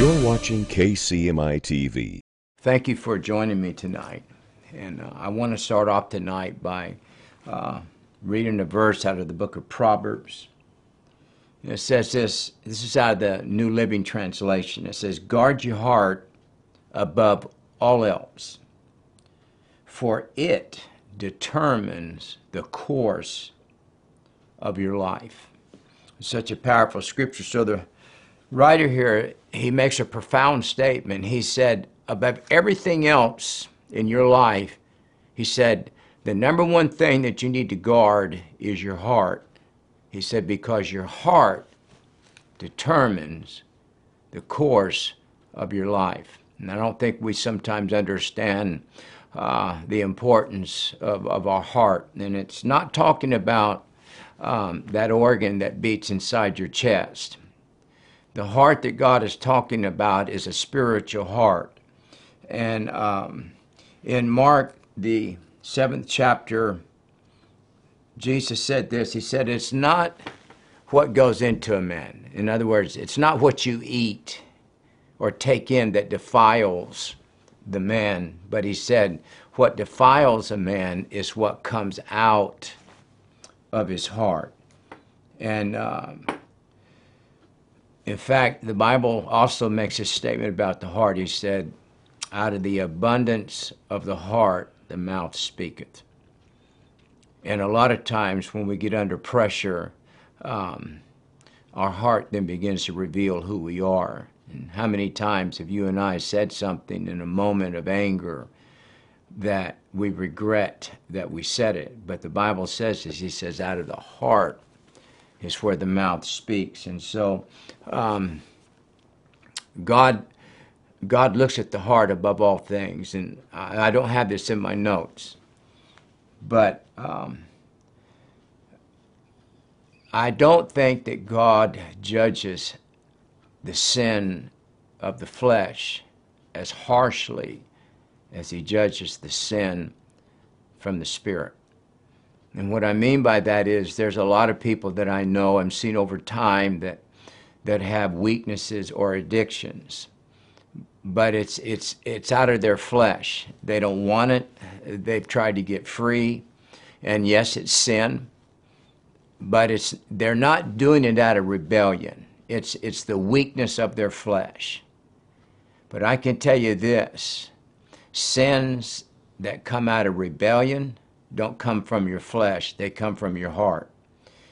You're watching KCMI TV. Thank you for joining me tonight. And uh, I want to start off tonight by uh, reading a verse out of the book of Proverbs. It says this this is out of the New Living Translation. It says, Guard your heart above all else, for it determines the course of your life. It's Such a powerful scripture. So the writer here, he makes a profound statement. He said, above everything else in your life, he said, the number one thing that you need to guard is your heart. He said, because your heart determines the course of your life. And I don't think we sometimes understand uh, the importance of, of our heart. And it's not talking about um, that organ that beats inside your chest. The heart that God is talking about is a spiritual heart. And um, in Mark, the seventh chapter, Jesus said this He said, It's not what goes into a man. In other words, it's not what you eat or take in that defiles the man, but he said, What defiles a man is what comes out of his heart. And um, in fact, the Bible also makes a statement about the heart. He said, Out of the abundance of the heart, the mouth speaketh. And a lot of times when we get under pressure, um, our heart then begins to reveal who we are. And how many times have you and I said something in a moment of anger that we regret that we said it? But the Bible says, as he says, out of the heart is where the mouth speaks. And so um, God, God looks at the heart above all things. And I, I don't have this in my notes, but um, I don't think that God judges the sin of the flesh as harshly as he judges the sin from the spirit. And what I mean by that is there's a lot of people that I know and seen over time that that have weaknesses or addictions. But it's it's it's out of their flesh. They don't want it. They've tried to get free. And yes, it's sin. But it's they're not doing it out of rebellion. It's it's the weakness of their flesh. But I can tell you this, sins that come out of rebellion don't come from your flesh, they come from your heart.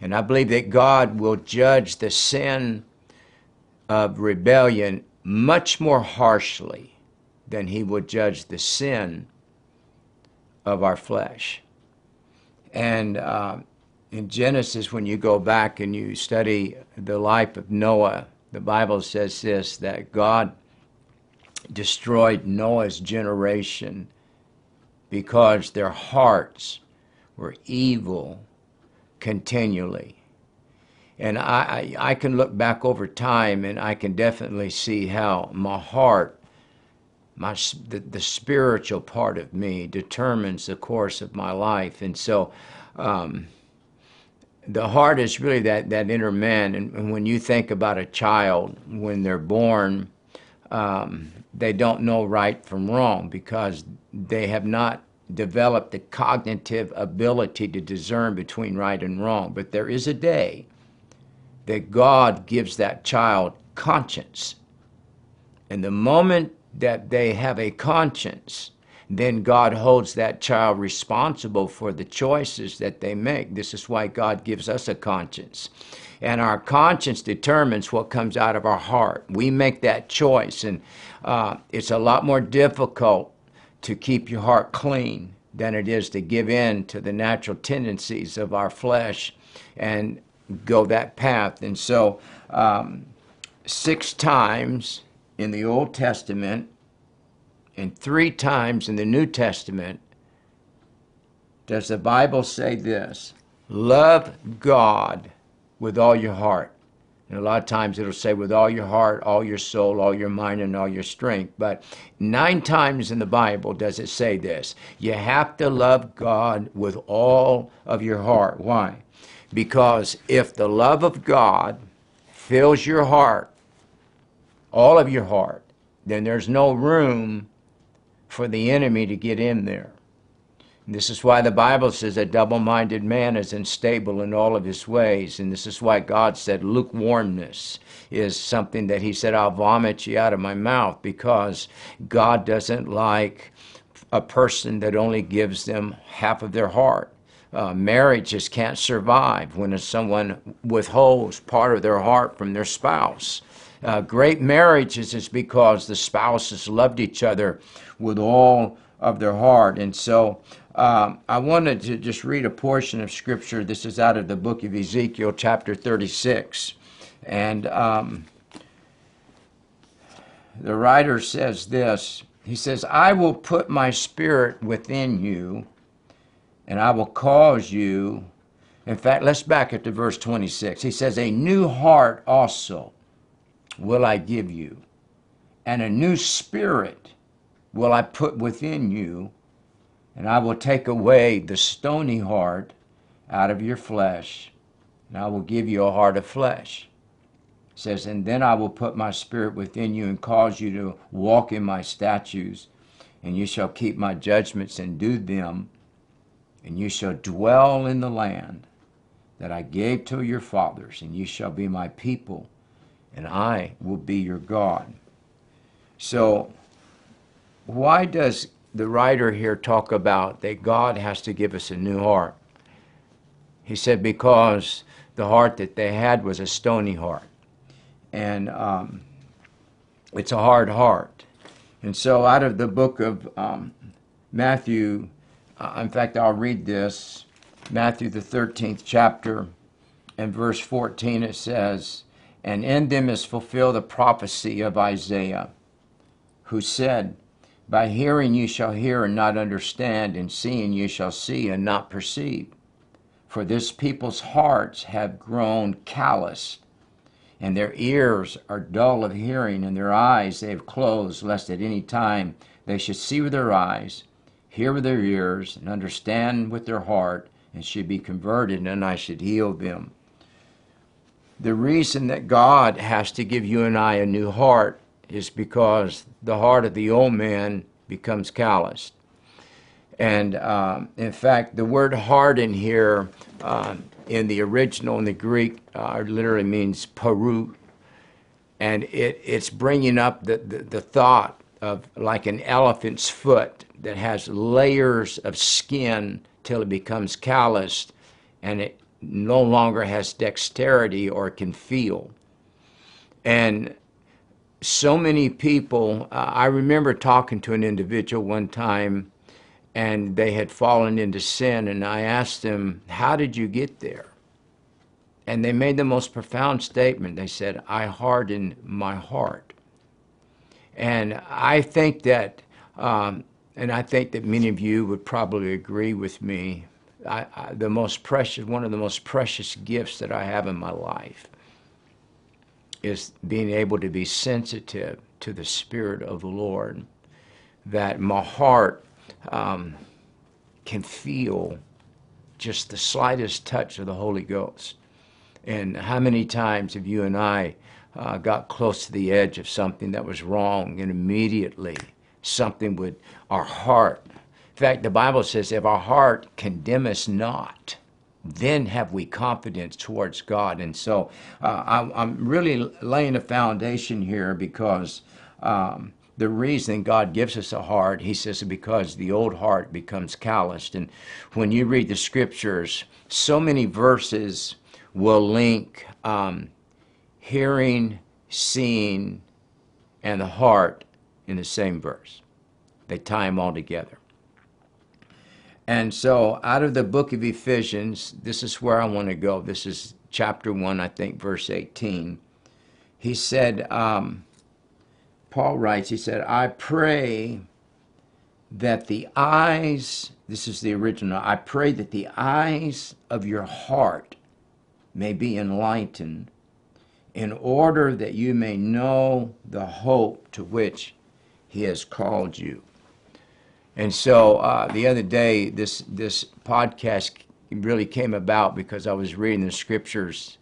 And I believe that God will judge the sin of rebellion much more harshly than he would judge the sin of our flesh. And uh, in Genesis, when you go back and you study the life of Noah, the Bible says this that God destroyed Noah's generation because their hearts were evil continually. And I, I, I, can look back over time and I can definitely see how my heart, my, the, the spiritual part of me, determines the course of my life. And so um, the heart is really that, that inner man. And, and, when you think about a child, when they're born, um, they don't know right from wrong because they have not developed the cognitive ability to discern between right and wrong. But there is a day that God gives that child conscience. And the moment that they have a conscience, then God holds that child responsible for the choices that they make. This is why God gives us a conscience. And our conscience determines what comes out of our heart. We make that choice, and uh, it's a lot more difficult to keep your heart clean than it is to give in to the natural tendencies of our flesh and go that path. And so, um, six times in the Old Testament and three times in the New Testament does the Bible say this love God with all your heart. And a lot of times it'll say with all your heart, all your soul, all your mind, and all your strength. But nine times in the Bible does it say this. You have to love God with all of your heart. Why? Because if the love of God fills your heart, all of your heart, then there's no room for the enemy to get in there. This is why the Bible says a double minded man is unstable in all of his ways. And this is why God said lukewarmness is something that He said, I'll vomit you out of my mouth because God doesn't like a person that only gives them half of their heart. Uh, marriages can't survive when someone withholds part of their heart from their spouse. Uh, great marriages is because the spouses loved each other with all of their heart. And so um, I wanted to just read a portion of scripture. This is out of the book of Ezekiel, chapter 36. And um, the writer says this He says, I will put my spirit within you, and I will cause you. In fact, let's back up to verse 26. He says, A new heart also will I give you, and a new spirit will I put within you, and I will take away the stony heart out of your flesh, and I will give you a heart of flesh. It says, and then I will put my spirit within you and cause you to walk in my statutes, and you shall keep my judgments and do them, and you shall dwell in the land that I gave to your fathers, and you shall be my people and I will be your God. So, why does the writer here talk about that God has to give us a new heart? He said, because the heart that they had was a stony heart. And um, it's a hard heart. And so, out of the book of um, Matthew, uh, in fact, I'll read this Matthew, the 13th chapter, and verse 14, it says, and in them is fulfilled the prophecy of Isaiah, who said, By hearing you shall hear and not understand, and seeing you shall see and not perceive. For this people's hearts have grown callous, and their ears are dull of hearing, and their eyes they have closed, lest at any time they should see with their eyes, hear with their ears, and understand with their heart, and should be converted, and I should heal them the reason that God has to give you and I a new heart is because the heart of the old man becomes calloused. And um, in fact, the word heart in here, uh, in the original, in the Greek, uh, literally means peru. And it, it's bringing up the, the, the thought of like an elephant's foot that has layers of skin till it becomes calloused and it no longer has dexterity or can feel. And so many people, uh, I remember talking to an individual one time and they had fallen into sin, and I asked them, How did you get there? And they made the most profound statement. They said, I hardened my heart. And I think that, um, and I think that many of you would probably agree with me I, I, the most precious, one of the most precious gifts that I have in my life is being able to be sensitive to the Spirit of the Lord. That my heart um, can feel just the slightest touch of the Holy Ghost. And how many times have you and I uh, got close to the edge of something that was wrong, and immediately something would, our heart in fact, the Bible says, if our heart condemn us not, then have we confidence towards God. And so uh, I, am really laying a foundation here because um, the reason God gives us a heart, He says, because the old heart becomes calloused. And when you read the scriptures, so many verses will link um, hearing, seeing, and the heart in the same verse. They tie them all together. And so, out of the book of Ephesians, this is where I want to go. This is chapter 1, I think, verse 18. He said, um, Paul writes, he said, I pray that the eyes, this is the original, I pray that the eyes of your heart may be enlightened in order that you may know the hope to which he has called you and so uh, the other day, this this podcast really came about because I was reading the scriptures,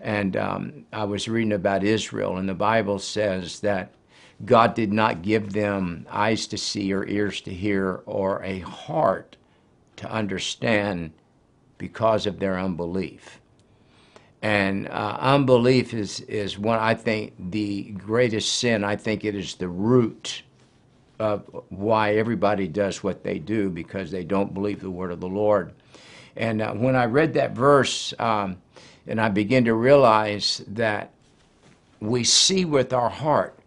And um, I was reading about Israel, and the Bible says that God did not give them eyes to see or ears to hear or a heart to understand because of their unbelief. And uh, unbelief is, is one, I think, the greatest sin. I think it is the root why everybody does what they do because they don't believe the word of the Lord. And uh, when I read that verse, um, and I begin to realize that we see with our heart,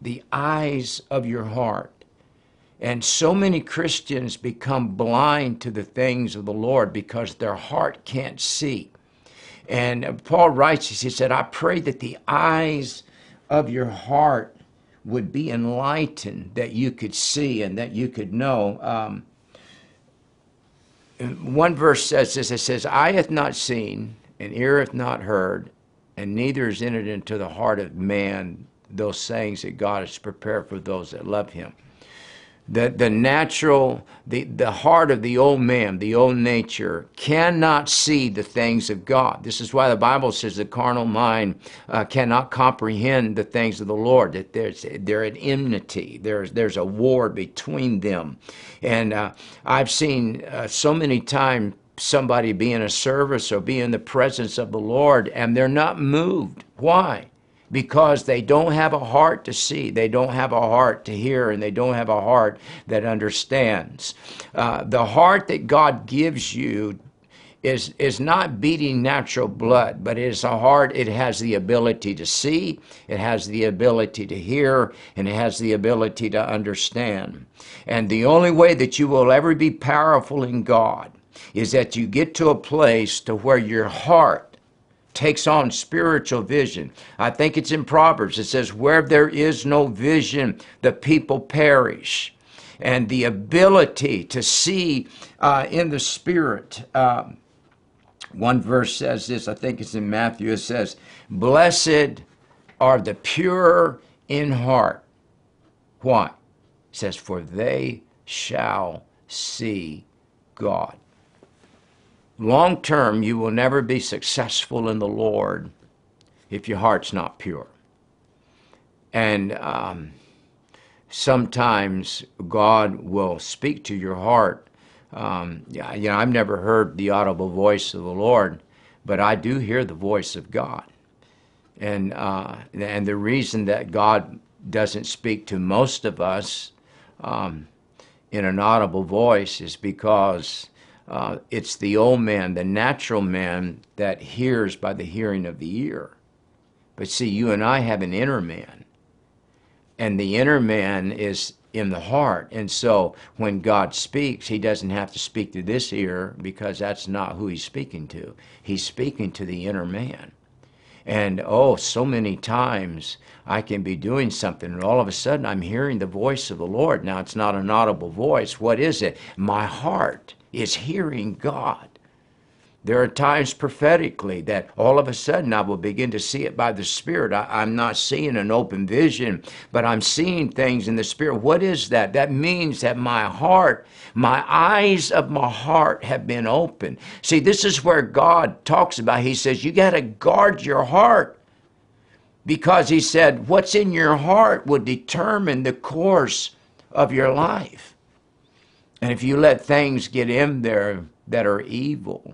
the eyes of your heart. And so many Christians become blind to the things of the Lord because their heart can't see. And Paul writes, he said, I pray that the eyes of your heart would be enlightened, that you could see and that you could know. Um, one verse says this it says, Eye hath not seen, and ear hath not heard, and neither is entered into the heart of man those sayings that God has prepared for those that love him the, the natural, the, the heart of the old man, the old nature, cannot see the things of God. This is why the Bible says the carnal mind uh, cannot comprehend the things of the Lord, that there's, they're at enmity. There's, there's a war between them. And uh, I've seen uh, so many times somebody be in a service or be in the presence of the Lord and they're not moved. Why? Because they don't have a heart to see, they don't have a heart to hear, and they don't have a heart that understands. Uh, the heart that God gives you is is not beating natural blood, but it is a heart. It has the ability to see, it has the ability to hear, and it has the ability to understand. And the only way that you will ever be powerful in God is that you get to a place to where your heart takes on spiritual vision. I think it's in Proverbs. It says, Where there is no vision, the people perish. And the ability to see uh, in the spirit. Uh, one verse says this, I think it's in Matthew. It says, Blessed are the pure in heart. Why? It says, For they shall see God long term, you will never be successful in the Lord if your heart's not pure. And um, sometimes God will speak to your heart. Um, you know, I've never heard the audible voice of the Lord, but I do hear the voice of God. And uh, and the reason that God doesn't speak to most of us um, in an audible voice is because uh, it's the old man, the natural man, that hears by the hearing of the ear. But see, you and I have an inner man. And the inner man is in the heart. And so when God speaks, he doesn't have to speak to this ear because that's not who he's speaking to. He's speaking to the inner man. And oh, so many times I can be doing something and all of a sudden I'm hearing the voice of the Lord. Now it's not an audible voice. What is it? My heart is hearing God. There are times prophetically that all of a sudden I will begin to see it by the Spirit. I, am not seeing an open vision, but I'm seeing things in the Spirit. What is that? That means that my heart, my eyes of my heart have been open. See, this is where God talks about, He says, you got to guard your heart. Because He said, what's in your heart will determine the course of your life. And if you let things get in there that are evil,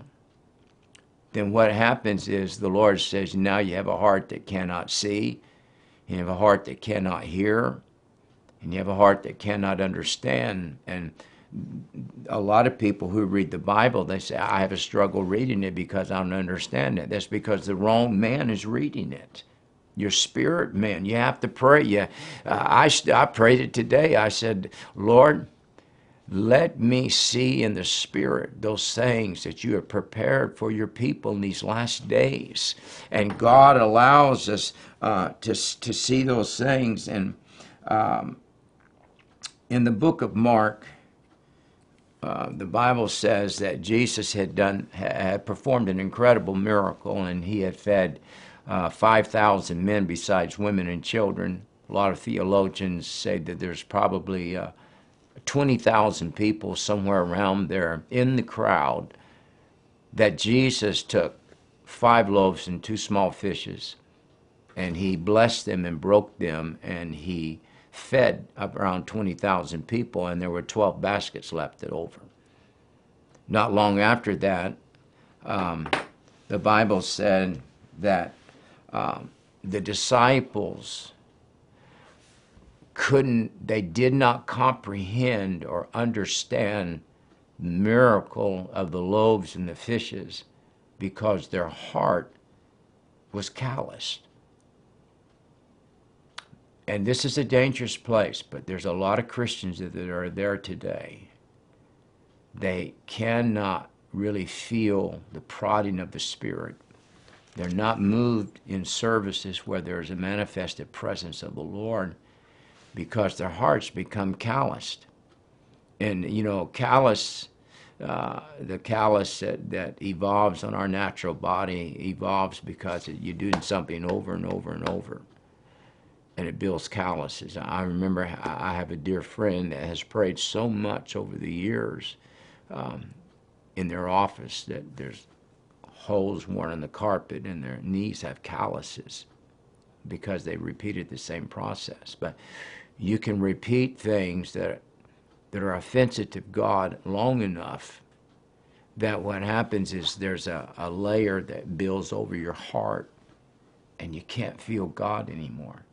then what happens is the Lord says, now you have a heart that cannot see, you have a heart that cannot hear, and you have a heart that cannot understand. And a lot of people who read the Bible, they say, I have a struggle reading it because I don't understand it. That's because the wrong man is reading it. Your spirit man. You have to pray. You, uh, I, I prayed it today. I said, Lord, let me see in the Spirit those things that you have prepared for your people in these last days. And God allows us uh, to, to see those things. And um, in the book of Mark, uh, the Bible says that Jesus had done had performed an incredible miracle, and he had fed uh, five thousand men besides women and children. A lot of theologians say that there's probably uh, 20,000 people somewhere around there in the crowd that Jesus took five loaves and two small fishes. And he blessed them and broke them, and he fed around 20,000 people, and there were 12 baskets left over. Not long after that, um, the Bible said that um, the disciples couldn't, they did not comprehend or understand the miracle of the loaves and the fishes because their heart was calloused. And this is a dangerous place, but there's a lot of Christians that are there today. They cannot really feel the prodding of the Spirit. They're not moved in services where there's a manifested presence of the Lord because their hearts become calloused. And, you know, callous, uh, the callous that, that evolves on our natural body evolves because you're doing something over and over and over. And it builds calluses. I remember I have a dear friend that has prayed so much over the years um, in their office that there's holes worn in the carpet and their knees have calluses because they repeated the same process. But you can repeat things that that are offensive to God long enough that what happens is there's a, a layer that builds over your heart and you can't feel God anymore.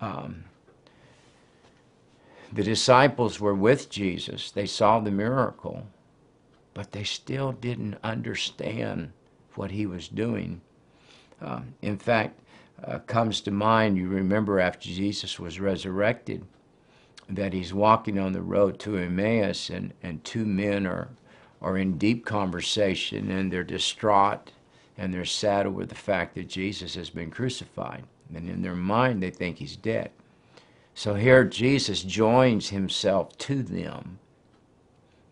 Um, the disciples were with Jesus, they saw the miracle, but they still didn't understand what he was doing. Um, in fact, uh, comes to mind, you remember after Jesus was resurrected, that he's walking on the road to Emmaus, and, and two men are, are in deep conversation, and they're distraught, and they're sad over the fact that Jesus has been crucified. And in their mind, they think he's dead. So here Jesus joins himself to them,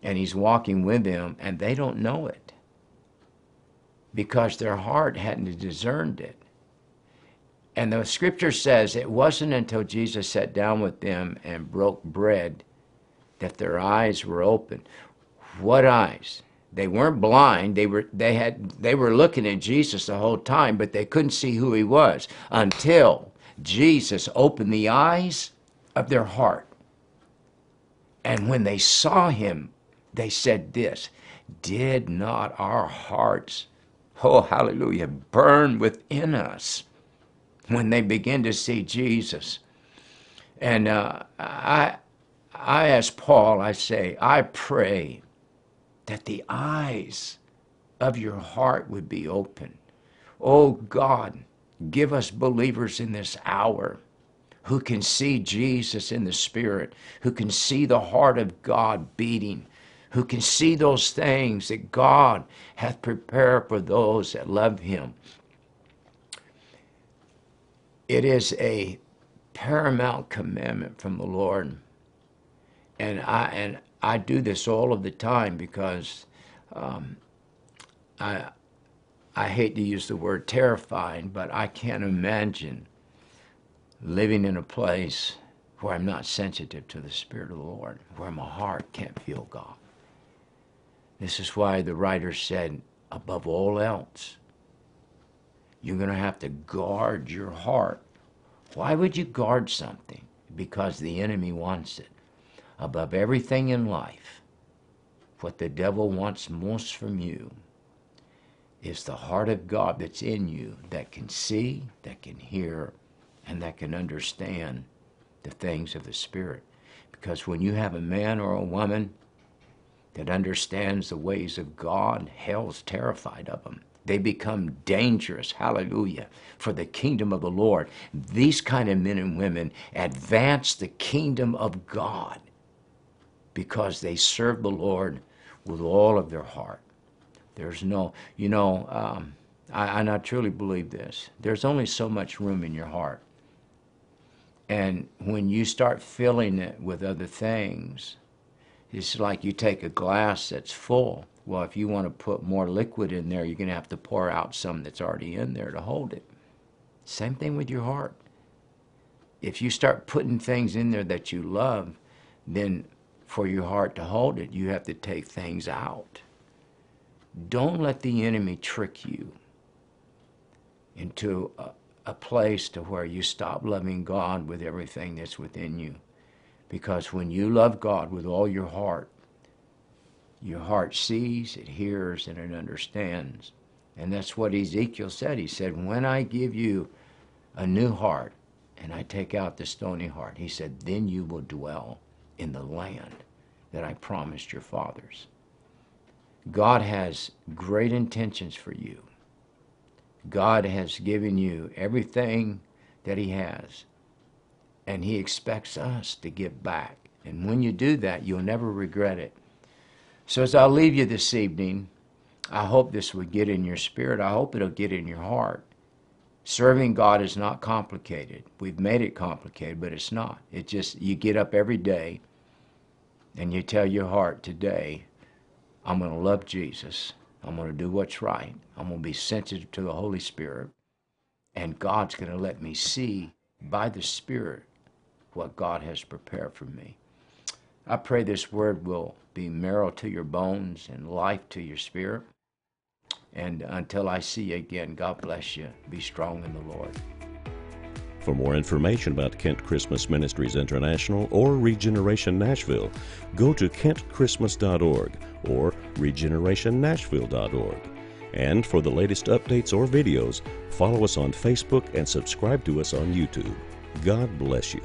and he's walking with them, and they don't know it because their heart hadn't discerned it. And the scripture says it wasn't until Jesus sat down with them and broke bread that their eyes were open. What eyes? They weren't blind. They were they had they were looking at Jesus the whole time, but they couldn't see who he was until Jesus opened the eyes of their heart. And when they saw him, they said this, did not our hearts oh hallelujah burn within us? When they begin to see Jesus. And uh, I, I ask Paul, I say, I pray that the eyes of your heart would be open. Oh God, give us believers in this hour who can see Jesus in the Spirit, who can see the heart of God beating, who can see those things that God hath prepared for those that love Him it is a paramount commandment from the Lord. And I and I do this all of the time because um, I I hate to use the word terrifying, but I can't imagine living in a place where I'm not sensitive to the Spirit of the Lord, where my heart can't feel God. This is why the writer said, above all else, you're going to have to guard your heart. Why would you guard something? Because the enemy wants it. Above everything in life, what the devil wants most from you is the heart of God that's in you that can see, that can hear, and that can understand the things of the Spirit. Because when you have a man or a woman that understands the ways of God, hell's terrified of them they become dangerous, hallelujah, for the kingdom of the Lord. These kind of men and women advance the kingdom of God because they serve the Lord with all of their heart. There's no, you know, um, I, and I truly believe this. There's only so much room in your heart. And when you start filling it with other things, it's like you take a glass that's full well, if you want to put more liquid in there, you're going to have to pour out some that's already in there to hold it. Same thing with your heart. If you start putting things in there that you love, then for your heart to hold it, you have to take things out. Don't let the enemy trick you into a, a place to where you stop loving God with everything that's within you. Because when you love God with all your heart, your heart sees, it hears, and it understands. And that's what Ezekiel said. He said, When I give you a new heart and I take out the stony heart, he said, then you will dwell in the land that I promised your fathers. God has great intentions for you. God has given you everything that He has, and He expects us to give back. And when you do that, you'll never regret it. So, as I leave you this evening, I hope this would get in your spirit. I hope it'll get in your heart. Serving God is not complicated. We've made it complicated, but it's not. It just, you get up every day and you tell your heart today, I'm going to love Jesus. I'm going to do what's right. I'm going to be sensitive to the Holy Spirit. And God's going to let me see by the Spirit what God has prepared for me. I pray this word will be marrow to your bones and life to your spirit. And until I see you again, God bless you. Be strong in the Lord. For more information about Kent Christmas Ministries International or Regeneration Nashville, go to kentchristmas.org or regenerationnashville.org. And for the latest updates or videos, follow us on Facebook and subscribe to us on YouTube. God bless you.